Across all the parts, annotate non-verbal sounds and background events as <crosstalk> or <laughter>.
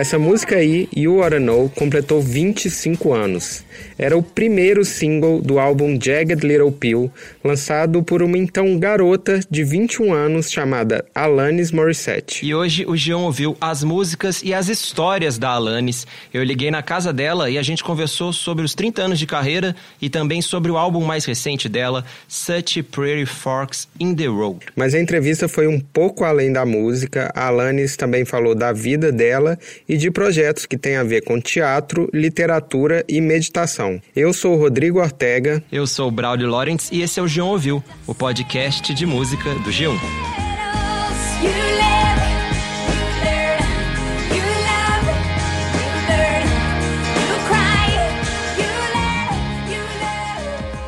Essa música aí, You Oughta Know, completou 25 anos. Era o primeiro single do álbum Jagged Little Pill, lançado por uma então garota de 21 anos chamada Alanis Morissette. E hoje o Jean ouviu as músicas e as histórias da Alanis. Eu liguei na casa dela e a gente conversou sobre os 30 anos de carreira e também sobre o álbum mais recente dela, Such Pretty Forks in the Road. Mas a entrevista foi um pouco além da música. A Alanis também falou da vida dela e de projetos que têm a ver com teatro, literatura e meditação. Eu sou Rodrigo Ortega. Eu sou Braulio Lawrence e esse é o G1 Ouviu, o podcast de música do G1.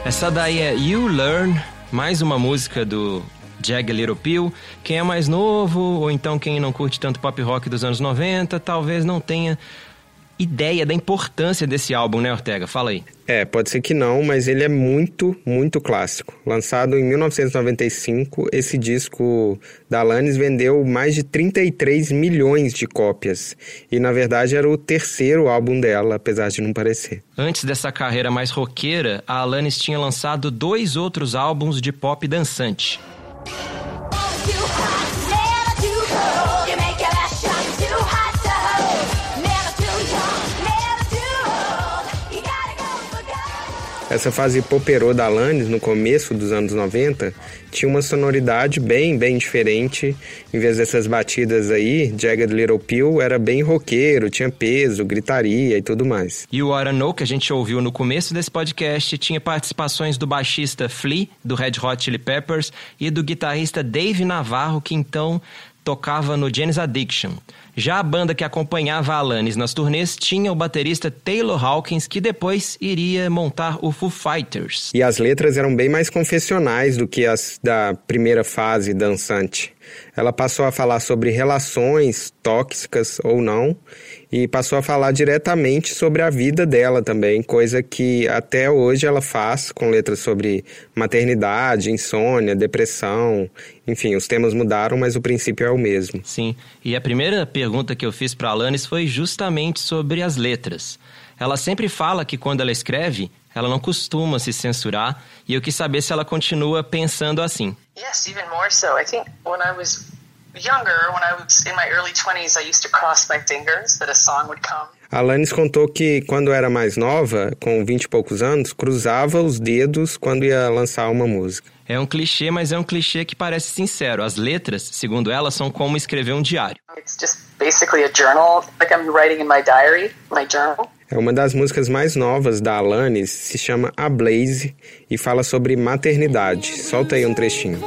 Essa daí é You Learn, mais uma música do Jag Little Pill. Quem é mais novo, ou então quem não curte tanto pop rock dos anos 90, talvez não tenha ideia da importância desse álbum, né, Ortega? Fala aí. É, pode ser que não, mas ele é muito, muito clássico. Lançado em 1995, esse disco da Alanis vendeu mais de 33 milhões de cópias. E na verdade era o terceiro álbum dela, apesar de não parecer. Antes dessa carreira mais roqueira, a Alanis tinha lançado dois outros álbuns de pop dançante. All you Essa fase poperô da Alanis, no começo dos anos 90, tinha uma sonoridade bem, bem diferente. Em vez dessas batidas aí, Jagged Little Pill era bem roqueiro, tinha peso, gritaria e tudo mais. E o Know, que a gente ouviu no começo desse podcast, tinha participações do baixista Flea, do Red Hot Chili Peppers, e do guitarrista Dave Navarro, que então tocava no Janis Addiction. Já a banda que acompanhava Alanis nas turnês tinha o baterista Taylor Hawkins, que depois iria montar o Foo Fighters. E as letras eram bem mais confessionais do que as da primeira fase dançante. Ela passou a falar sobre relações tóxicas ou não e passou a falar diretamente sobre a vida dela também, coisa que até hoje ela faz com letras sobre maternidade, insônia, depressão, enfim, os temas mudaram, mas o princípio é o mesmo. Sim, e a primeira pergunta que eu fiz para Alanis foi justamente sobre as letras. Ela sempre fala que quando ela escreve, ela não costuma se censurar e eu quis saber se ela continua pensando assim. Yes, even more so. I think when I was younger, when I was in my early 20s, I used to cross my fingers that a song would come. Alanis contou que quando era mais nova, com 20 e poucos anos, cruzava os dedos quando ia lançar uma música. É um clichê, mas é um clichê que parece sincero. As letras, segundo ela, são como escrever um diário. It's just basically a journal, like I'm writing in my diary, my journal. É uma das músicas mais novas da Alanis, se chama A Blaze e fala sobre maternidade. Solta aí um trechinho.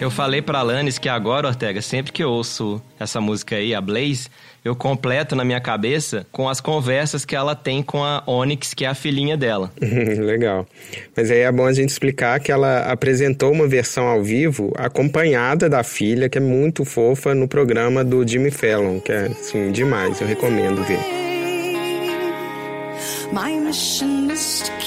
Eu falei pra Alanis que agora, Ortega, sempre que eu ouço essa música aí, a Blaze, eu completo na minha cabeça com as conversas que ela tem com a Onyx, que é a filhinha dela. <laughs> Legal. Mas aí é bom a gente explicar que ela apresentou uma versão ao vivo acompanhada da filha, que é muito fofa, no programa do Jimmy Fallon, que é, assim, demais. Eu recomendo ver. My mission is to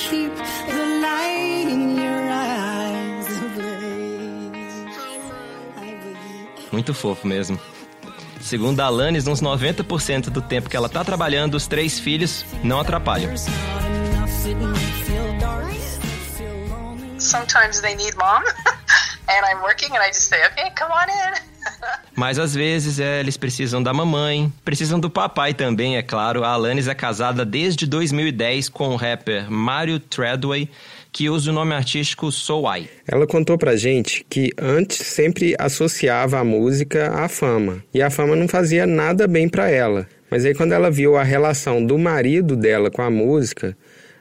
Muito fofo mesmo. Segundo a Alanis, uns 90% do tempo que ela tá trabalhando, os três filhos não atrapalham. Sometimes they need mom, <laughs> and I'm working, and I just say, okay, come on in. <laughs> Mas às vezes é, eles precisam da mamãe, precisam do papai também, é claro. A Alanis é casada desde 2010 com o rapper Mario Treadway que usa o nome artístico Soai. Ela contou pra gente que antes sempre associava a música à fama, e a fama não fazia nada bem para ela. Mas aí quando ela viu a relação do marido dela com a música,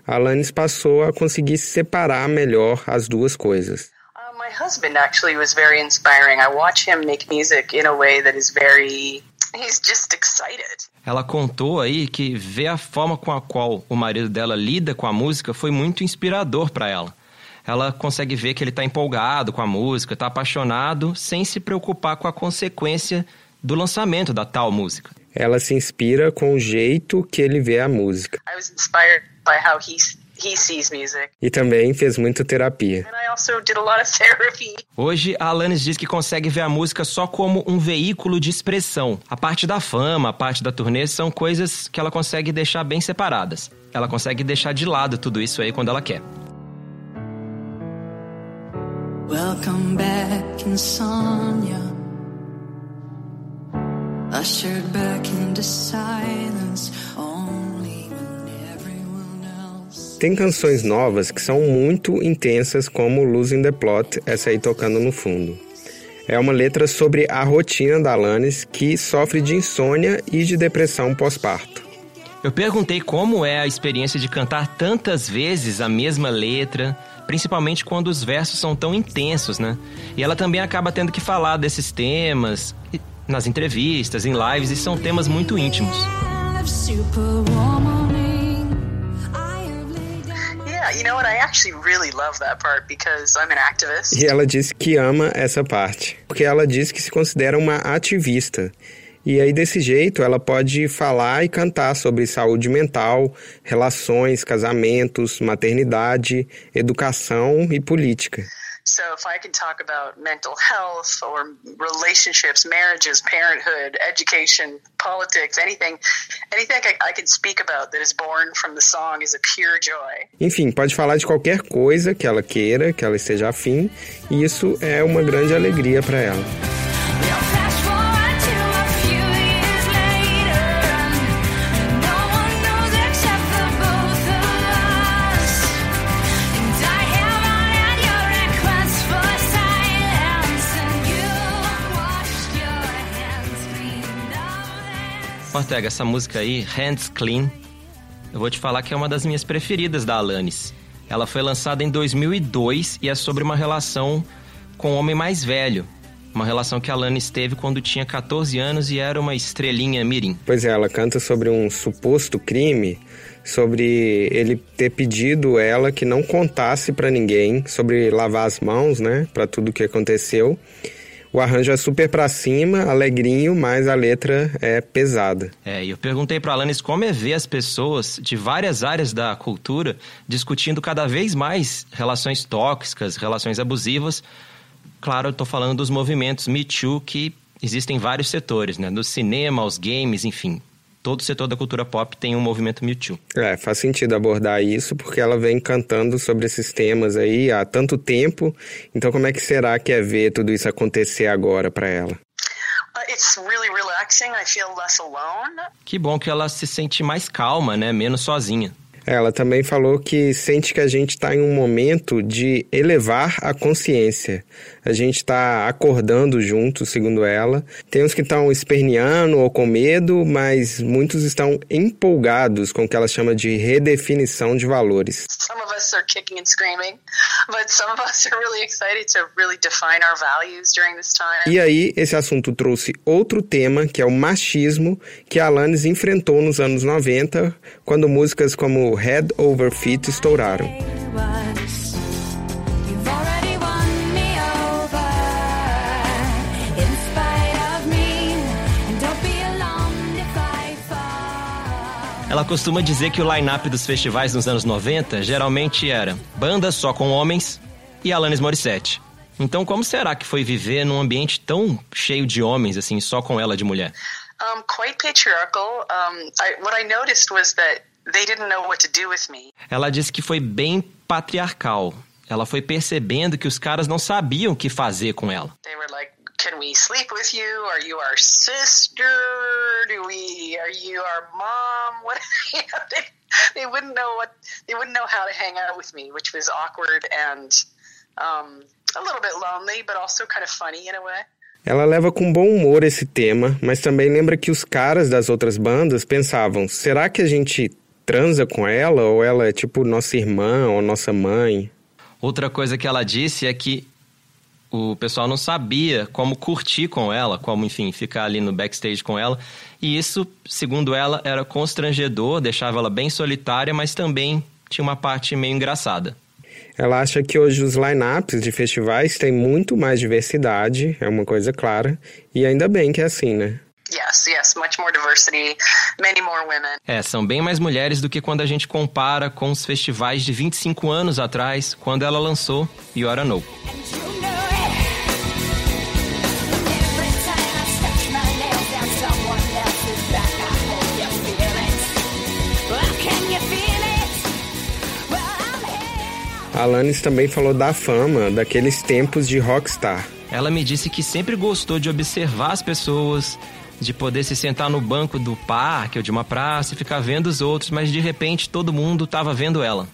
a Alanis passou a conseguir separar melhor as duas coisas. Uh, my husband actually was very inspiring. I watch him make music in a way that is very He's just excited. Ela contou aí que ver a forma com a qual o marido dela lida com a música foi muito inspirador para ela. Ela consegue ver que ele está empolgado com a música, está apaixonado, sem se preocupar com a consequência do lançamento da tal música. Ela se inspira com o jeito que ele vê a música. I was inspired by how he he sees music. E também fez muita terapia. And I also did a lot of <laughs> therapy. Hoje, a Alanis diz que consegue ver a música só como um veículo de expressão. A parte da fama, a parte da turnê são coisas que ela consegue deixar bem separadas. Ela consegue deixar de lado tudo isso aí quando ela quer. Welcome back, insomnia. Ushered back into silence Tem canções novas que são muito intensas, como Losing the Plot, essa aí tocando no fundo. É uma letra sobre a rotina da Alanis, que sofre de insônia e de depressão pós-parto. Eu perguntei como é a experiência de cantar tantas vezes a mesma letra, principalmente quando os versos são tão intensos, né? E ela também acaba tendo que falar desses temas nas entrevistas, em lives, e são temas muito íntimos. Superwoman. You know what? I actually really love that part because I'm an activist. E ela disse que ama essa parte, porque ela diz que se considera uma ativista. E aí, desse jeito, ela pode falar e cantar sobre saúde mental, relações, casamentos, maternidade, educação e política. So if I can talk about mental health or relationships, marriages, parenthood, education, politics, anything, anything I, can speak about that is born from the song is a pure joy. Enfim, pode falar de qualquer coisa que ela queira, que ela esteja afim, e isso é uma grande alegria para ela. Ortega, essa música aí, Hands Clean, eu vou te falar que é uma das minhas preferidas da Alanis. Ela foi lançada em 2002 e é sobre uma relação com um homem mais velho. Uma relação que a Alanis teve quando tinha 14 anos e era uma estrelinha mirim. Pois é, ela canta sobre um suposto crime, sobre ele ter pedido ela que não contasse para ninguém, sobre lavar as mãos, né, para tudo que aconteceu. O arranjo é super pra cima, alegrinho, mas a letra é pesada. É, e eu perguntei pra Alanis como é ver as pessoas de várias áreas da cultura discutindo cada vez mais relações tóxicas, relações abusivas. Claro, eu tô falando dos movimentos Me Too que existem em vários setores, né? Do cinema aos games, enfim. Todo setor da cultura pop tem um movimento Me Too. É, faz sentido abordar isso, porque ela vem cantando sobre esses temas aí há tanto tempo. Então, como é que será que é ver tudo isso acontecer agora para ela? Uh, it's really relaxing. I feel less alone. Que bom que ela se sente mais calma, né? Menos sozinha. Ela também falou que sente que a gente está em um momento de elevar a consciência. A gente está acordando juntos, segundo ela. Tem uns que estão esperneando ou com medo, mas muitos estão empolgados com o que ela chama de redefinição de valores. Some of us are kicking and screaming, but some of us are really excited to really define our values during this time. E aí, esse assunto trouxe outro tema, que é o machismo, que a Alanis enfrentou nos anos 90, quando músicas como Head Over Feet estouraram. Ela costuma dizer que o line-up dos festivais nos anos 90 geralmente era banda só com homens e Alanis Morissette. Então, como será que foi viver num ambiente tão cheio de homens, assim, só com ela de mulher? Um, quite patriarchal. Um, I, what I noticed was that they didn't know what to do with me. Ela disse que foi bem patriarcal. Ela foi percebendo que os caras não sabiam o que fazer com ela. They were like, "Can we sleep with you? Are you our sister? Do we? Are you our mom? What?" <laughs> you know, they, they wouldn't know what. They wouldn't know how to hang out with me, which was awkward and um, a little bit lonely, but also kind of funny in a way. Ela leva com bom humor esse tema, mas também lembra que os caras das outras bandas pensavam: será que a gente transa com ela ou ela é tipo nossa irmã ou nossa mãe? Outra coisa que ela disse é que o pessoal não sabia como curtir com ela, como, enfim, ficar ali no backstage com ela. E isso, segundo ela, era constrangedor, deixava ela bem solitária, mas também tinha uma parte meio engraçada. Ela acha que hoje os lineups de festivais têm muito mais diversidade, é uma coisa clara, e ainda bem que é assim, né? Yes, yes, much more diversity, many more women. É, são bem mais mulheres do que quando a gente compara com os festivais de 25 anos atrás, quando ela lançou You Oughta Know. And you know it. Every time I touch my nails down someone else's back, I hope you feel it. Well, can you feel it? Well, I'm here. A Alanis também falou da fama daqueles tempos de rockstar. Ela me disse que sempre gostou de observar as pessoas, de poder se sentar no banco do parque ou de uma praça e ficar vendo os outros, mas de repente todo mundo estava vendo ela.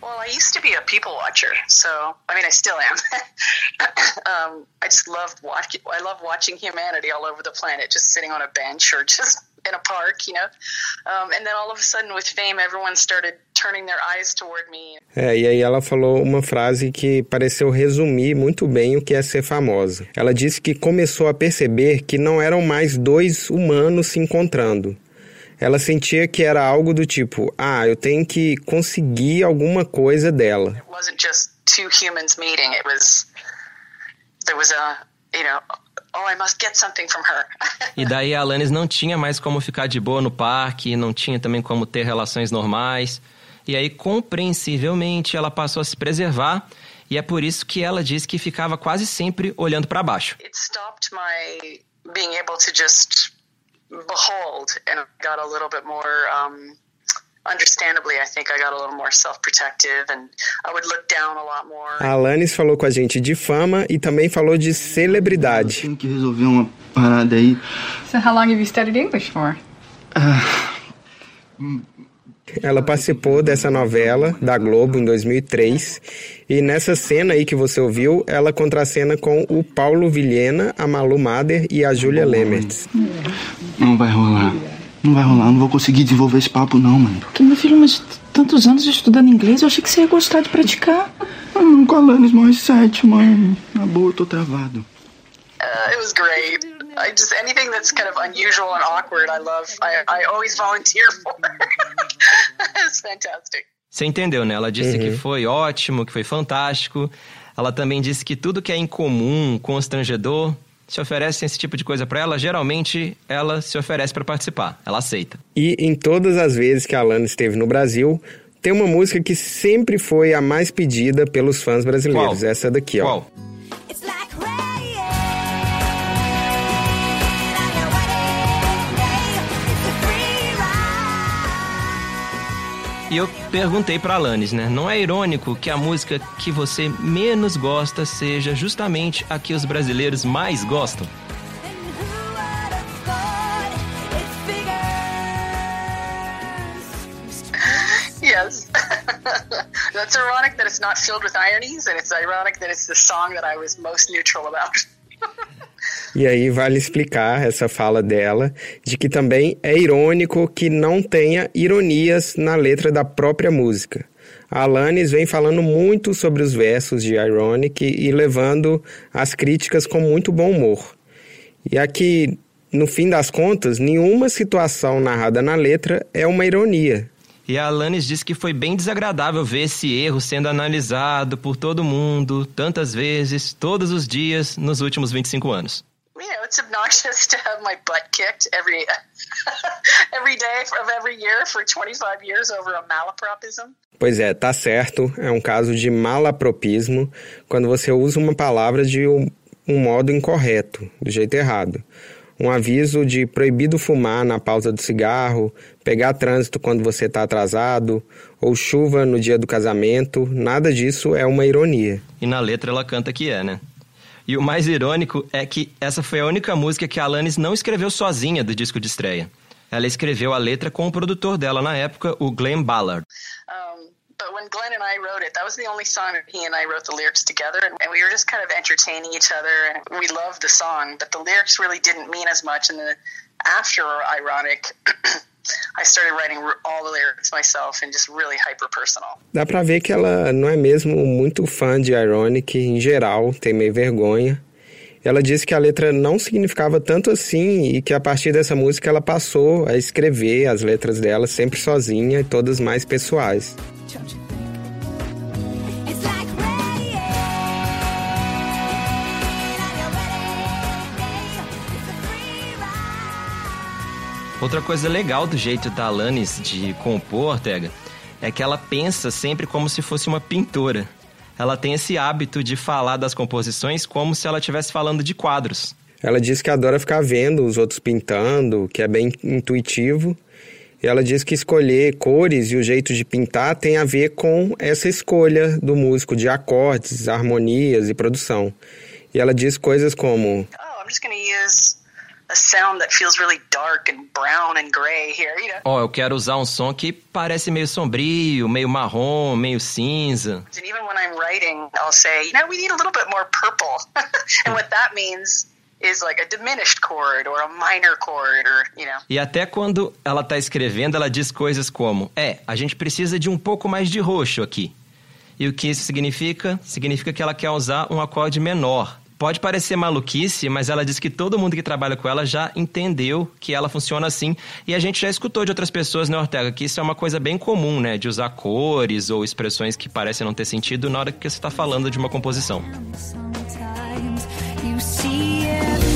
Well, I used to be a people watcher, so I mean, I still am. <laughs> um, I just loved. I love watching humanity all over the planet, just sitting on a bench or just in a park, you know. Um, and then all of a sudden, with fame, everyone started turning their eyes toward me. É, e aí ela falou uma frase que pareceu resumir muito bem o que é ser famosa. Ela disse que começou a perceber que não eram mais dois humanos se encontrando. Ela sentia que era algo do tipo: ah, eu tenho que conseguir alguma coisa dela. It wasn't just two humans meeting. It was there was a you know. Oh, I must get something from her. E daí a Alanis não tinha mais como ficar de boa no parque, não tinha também como ter relações normais. E aí, compreensivelmente, ela passou a se preservar. E é por isso que ela diz que ficava quase sempre olhando para baixo. it stopped my being able to just behold and got a little bit more um Alanis falou com a gente de fama e também falou de celebridade. Tenho que resolver uma parada aí. So how long have you studied English for? Ela participou dessa novela da Globo em 2003 e nessa cena aí que você ouviu, ela contracena com o Paulo Vilhena, a Malu Mader e a Júlia Lemertz. Não vai rolar. Não vai rolar. Não vou conseguir desenvolver esse papo, não, mano. Porque, meu filho, mas tantos anos estudando inglês, eu achei que você ia gostar de praticar. Não, com a Alanis Morissette, mano. Na boa, eu tô travado. uh, it was great I just anything that's kind of unusual and awkward I love I, I always volunteer for <laughs> it's fantastic Você entendeu, né? Ela disse que foi ótimo, que foi fantástico. Ela também disse que tudo que é incomum, constrangedor, se oferece esse tipo de coisa pra ela, geralmente ela se oferece pra participar. Ela aceita. E em todas as vezes que a Alanis esteve no Brasil, tem uma música que sempre foi a mais pedida pelos fãs brasileiros. Qual? Essa daqui, ó. Qual? E eu perguntei pra Alanis, né? Não é irônico que a música que você menos gosta seja justamente a que os brasileiros mais gostam? Yes <laughs> that's ironic that it's not filled with ironies and it's ironic that it's the song that I was most neutral about <laughs> E aí vale explicar essa fala dela de que também é irônico que não tenha ironias na letra da própria música. A Alanis vem falando muito sobre os versos de Ironic e levando as críticas com muito bom humor. E aqui, no fim das contas, nenhuma situação narrada na letra é uma ironia. E a Alanis disse que foi bem desagradável ver esse erro sendo analisado por todo mundo, tantas vezes, todos os dias, nos últimos 25 anos. You know, it's obnoxious to have my butt kicked every <laughs> every day of every year for 25 years over a malapropism. Pois é, tá certo, é um caso de malapropismo quando você usa uma palavra de um, um modo incorreto, do jeito errado. Um aviso de proibido fumar na pausa do cigarro, pegar trânsito quando você está atrasado, ou chuva no dia do casamento, nada disso é uma ironia. E na letra ela canta que é, né? E o mais irônico é que essa foi a única música que a Alanis não escreveu sozinha do disco de estreia. Ela escreveu a letra com o produtor dela na época, o Glenn Ballard. Um, but when Glenn and I wrote it, that was the only song that he and I wrote the lyrics together, and, and we were just kind of entertaining each other, and we loved the song, but the lyrics really didn't mean as much. And then after Ironic, <clears throat> I started writing all the lyrics myself and just really hyper personal. Dá pra ver que ela não é mesmo muito fã de Ironic em geral, tem meio vergonha. Ela disse que a letra não significava tanto assim e que a partir dessa música ela passou a escrever as letras dela sempre sozinha e todas mais pessoais. Don't you Outra coisa legal do jeito da Alanis de compor, Ortega, é que ela pensa sempre como se fosse uma pintora. Ela tem esse hábito de falar das composições como se ela estivesse falando de quadros. Ela diz que adora ficar vendo os outros pintando, que é bem intuitivo. E ela diz que escolher cores e o jeito de pintar tem a ver com essa escolha do músico de acordes, harmonias e produção. E ela diz coisas como: Oh, Ó, eu quero usar um som que parece meio sombrio, meio marrom, meio cinza. And even when I'm writing, I'll say, you know, we need a little bit more purple. <laughs> and what that means is like a diminished chord or a minor chord or, you know. E até quando ela tá escrevendo, ela diz coisas como: É, a gente precisa de um pouco mais de roxo aqui. E o que isso significa? Significa que ela quer usar um acorde menor. Pode parecer maluquice, mas ela diz que todo mundo que trabalha com ela já entendeu que ela funciona assim. E a gente já escutou de outras pessoas, né, Ortega, que isso é uma coisa bem comum, né? De usar cores ou expressões que parecem não ter sentido na hora que você está falando de uma composição. Sometimes you see everything,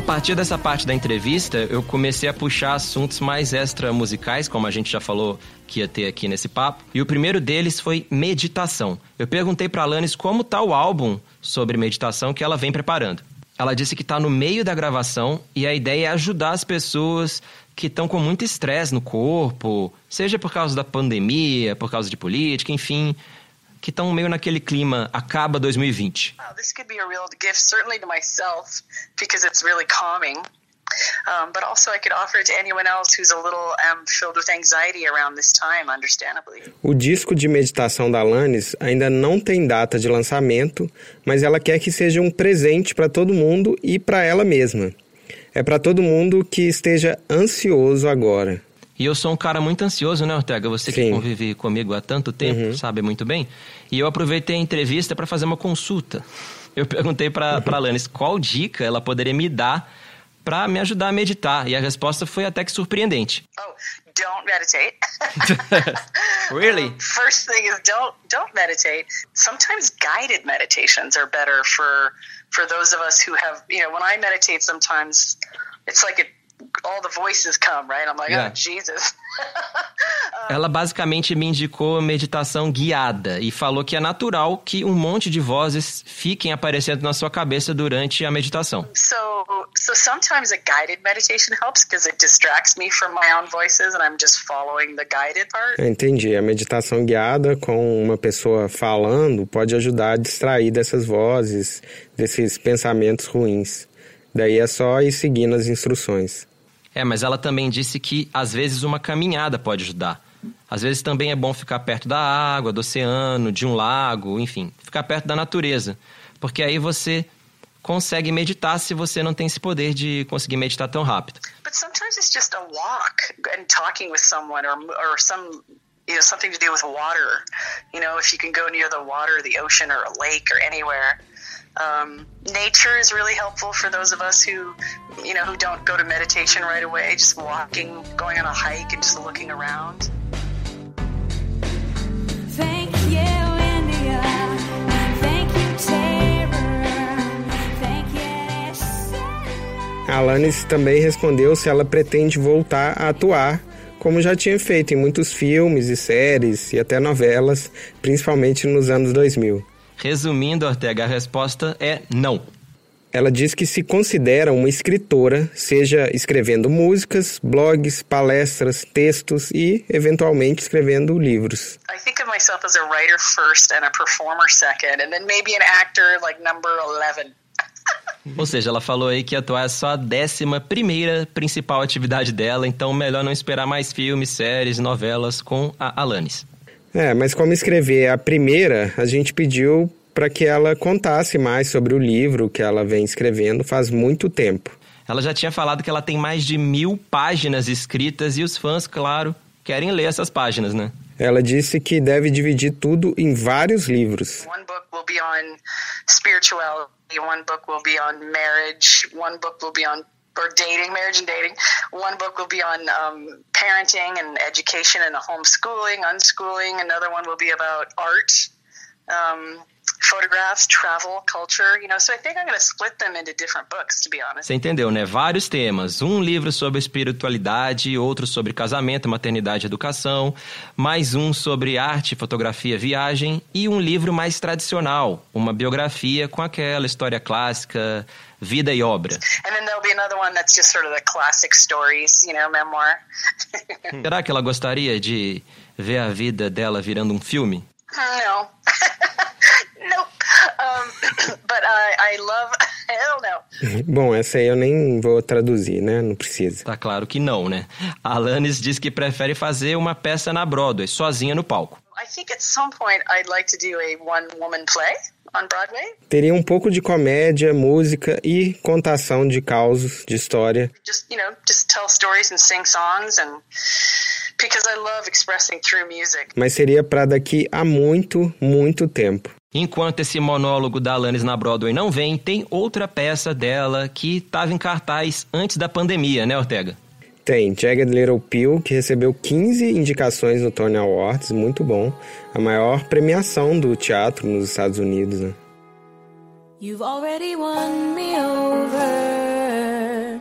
A partir dessa parte da entrevista, eu comecei a puxar assuntos mais extra musicais, como a gente já falou que ia ter aqui nesse papo. E o primeiro deles foi meditação. Eu perguntei pra Alanis como tá o álbum sobre meditação que ela vem preparando. Ela disse que tá no meio da gravação e a ideia é ajudar as pessoas que estão com muito estresse no corpo, seja por causa da pandemia, por causa de política, enfim, que estão meio naquele clima acaba 2020. Wow, this could be a real gift, certainly to myself, because it's really calming. Um, but also, I could offer it to anyone else who's a little um, filled with anxiety around this time, understandably. O disco de meditação da Alanis ainda não tem data de lançamento, mas ela quer que seja um presente para todo mundo e para ela mesma. É para todo mundo que esteja ansioso agora. E eu sou um cara muito ansioso, né, Ortega? Você que Sim. convive comigo há tanto tempo, sabe muito bem. E eu aproveitei a entrevista para fazer uma consulta. <laughs> Eu perguntei para para Alanis qual dica ela poderia me dar para me ajudar a meditar. E a resposta foi até que surpreendente. Oh, don't meditate. <laughs> Really? Um, first thing is don't don't meditate. Sometimes guided meditations are better for for those of us who have you know when I meditate sometimes it's like it all the voices come right. I'm like Yeah. oh Jesus. <laughs> Ela basicamente me indicou meditação guiada e falou que é natural que um monte de vozes fiquem aparecendo na sua cabeça durante a meditação. So so sometimes a guided meditation helps because it distracts me from my own voices and I'm just following the guided part. Eu entendi. A meditação guiada com uma pessoa falando pode ajudar a distrair dessas vozes, desses pensamentos ruins. Daí é só ir seguindo as instruções. É, mas ela também disse que às vezes uma caminhada pode ajudar. Às vezes também é bom ficar perto da água, do oceano, de um lago, enfim, ficar perto da natureza. Porque aí você consegue meditar se você não tem esse poder de conseguir meditar tão rápido. But sometimes it's just a walk and talking with someone or or some you know something to do with water. You know, if you can go near the water, the ocean or a lake or anywhere. Um, nature is really helpful for those of us who, you know, who don't go to meditation right away. Just walking, going on a hike, and just looking around. Thank you, India. Thank you, terror. Thank you, Alanis também respondeu se ela pretende voltar a atuar, como já tinha feito em muitos filmes e séries e até novelas, principalmente nos anos 2000. Resumindo, Ortega, a resposta é não. Ela diz que se considera uma escritora, seja escrevendo músicas, blogs, palestras, textos e, eventualmente, escrevendo livros. I think of myself as a writer first and a performer second, and then maybe an actor like number 11. <laughs> Ou seja, ela falou aí que atuar é só a décima primeira principal atividade dela, então melhor não esperar mais filmes, séries, novelas com a Alanis. É, mas como escrever a primeira, a gente pediu para que ela contasse mais sobre o livro que ela vem escrevendo faz muito tempo. Ela já tinha falado que ela tem mais de mil páginas escritas e os fãs, claro, querem ler essas páginas, né? Ela disse que deve dividir tudo em vários livros. One book will be on spirituality, one book will be on marriage, one book will be on or dating, marriage and dating. One book will be on um, parenting and education and homeschooling, unschooling. Another one will be about art. um, photographs, travel, culture. You know, so I think I'm going to split them into different books, to be honest. Você entendeu, né? Vários temas. Um livro sobre espiritualidade, outro sobre casamento, maternidade e educação, mais um sobre arte, fotografia, viagem e um livro mais tradicional, uma biografia com aquela história clássica, vida e obra. And then there'll be another one that's just sort of the classic stories, you know, memoir. <laughs> Será que ela gostaria de ver a vida dela virando um filme? no. <laughs> nope. Um, but I, I love, hell no. <coughs> <laughs> Bom, essa aí eu nem vou traduzir, né? Não precisa. Tá claro que não, né? A Alanis diz que prefere fazer uma peça na Broadway, sozinha no palco. I think at some point I'd like to do a one woman play on Broadway. Teria um pouco de comédia, música e contação de causos, de história. Just, you know, just tell stories and sing songs and because I love expressing through music. Mas seria para daqui a muito, muito tempo. Enquanto esse monólogo da Alanis na Broadway não vem, tem outra peça dela que estava em cartaz antes da pandemia, né, Ortega? Tem Jagged Little Pill, que recebeu 15 indicações no Tony Awards, muito bom. A maior premiação do teatro nos Estados Unidos, né? You've already won me over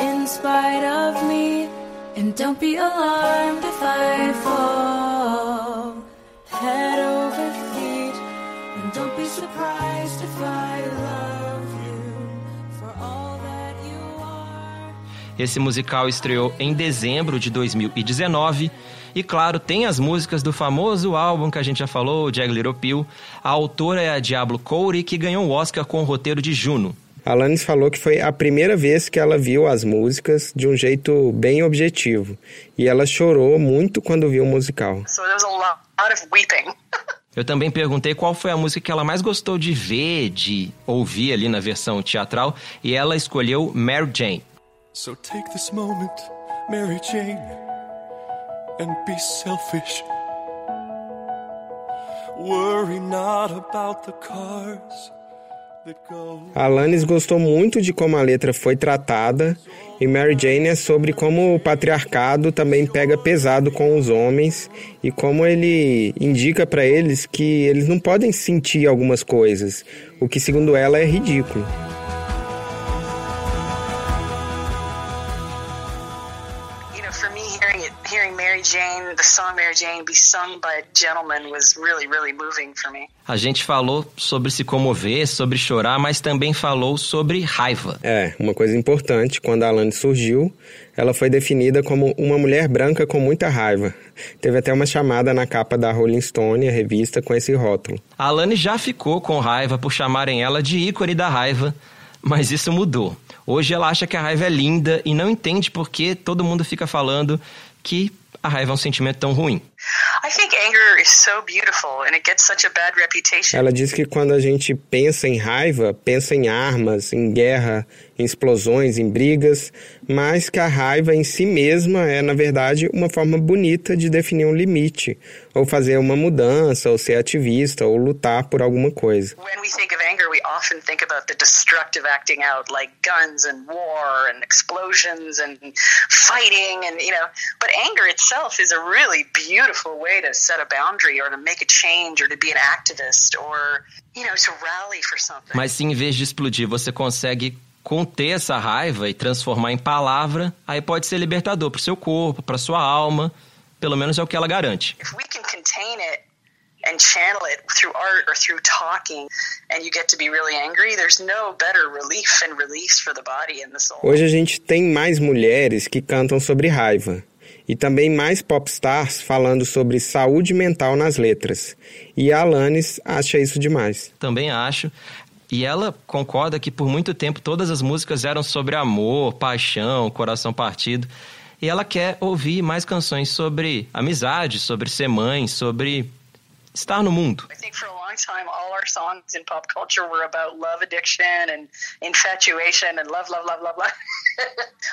in spite of me. And don't be alarmed if I fall head Esse musical estreou em dezembro de 2019 e, claro, tem as músicas do famoso álbum que a gente já falou, Jagged Little Pill. A autora é a Diablo Cody, que ganhou o Oscar com o roteiro de Juno. Alanis falou que foi a primeira vez que ela viu as músicas de um jeito bem objetivo. E ela chorou muito quando viu o musical. So Eu também perguntei qual foi a música que ela mais gostou de ver, de ouvir ali na versão teatral, e ela escolheu Mary Jane. So take this moment, Mary Jane, and be selfish. Worry not about the cars. Alanis gostou muito de como a letra foi tratada, e Mary Jane é sobre como o patriarcado também pega pesado com os homens e como ele indica para eles que eles não podem sentir algumas coisas, o que segundo ela é ridículo. You know, for me, hearing it, hearing Mary Jane, the song Mary Jane, be sung by a gentleman was really, really moving for me. A gente falou sobre se comover, sobre chorar, mas também falou sobre raiva. É, uma coisa importante, quando a Alanis surgiu, ela foi definida como uma mulher branca com muita raiva. Teve até uma chamada na capa da Rolling Stone, a revista, com esse rótulo. A Alane já ficou com raiva por chamarem ela de ícone da raiva, mas isso mudou. Hoje ela acha que a raiva é linda e não entende por que todo mundo fica falando que a raiva é um sentimento tão ruim. I think anger is so beautiful and it gets such a bad reputation. Ela diz que quando a gente pensa em raiva, pensa em armas, em guerra, em explosões, em brigas, mas que a raiva em si mesma é, na verdade, uma forma bonita de definir um limite, ou fazer uma mudança, ou ser ativista, ou lutar por alguma coisa. When we think of anger, we often think about the destructive acting out, like guns and war and explosions and fighting, and you know. But anger itself is a really beautiful way to set a boundary, or to make a change, or to be an activist, or you know, to rally for something. Mas se em vez de explodir você consegue conter essa raiva e transformar em palavra, aí pode ser libertador para o seu corpo, para sua alma. Pelo menos é o que ela garante. if we can contain it and channel it through art or through talking and you get to be really angry there's no better relief and release for the body and the soul Hoje a gente tem mais mulheres que cantam sobre raiva. E também mais popstars falando sobre saúde mental nas letras. E a Alanis acha isso demais. Também acho. E ela concorda que por muito tempo todas as músicas eram sobre amor, paixão, coração partido. E ela quer ouvir mais canções sobre amizade, sobre ser mãe, sobre estar no mundo.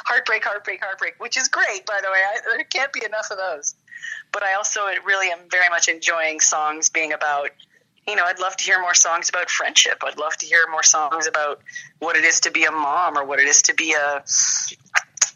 Heartbreak heartbreak heartbreak which is great by the way I, there can't be enough of those but I also really am very much enjoying songs being about you know, I'd love to hear more songs about friendship. I'd love to hear more songs about what it is to be a mom or what it is to be a,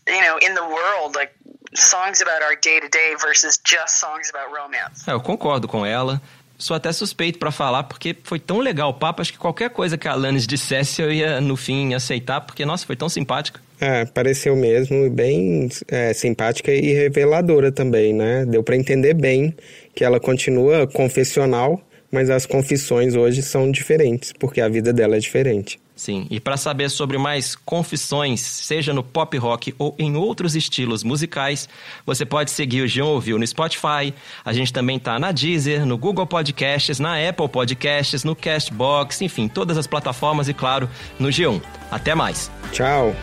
you know, in the world, like songs about our day to day versus just songs about romance. É, eu concordo com ela. Sou até suspeito pra falar, porque foi tão legal o papo, acho que qualquer coisa que a Alanis dissesse eu ia, no fim, aceitar, porque, nossa, foi tão simpática. É, pareceu mesmo bem é, simpática e reveladora também, né? Deu pra entender bem que ela continua confessional, mas as confissões hoje são diferentes, porque a vida dela é diferente. Sim, e para saber sobre mais confissões, seja no pop rock ou em outros estilos musicais, você pode seguir o João Ouviu no Spotify. A gente também tá na Deezer, no Google Podcasts, na Apple Podcasts, no Castbox, enfim, todas as plataformas e, claro, no G1. Até mais! Tchau!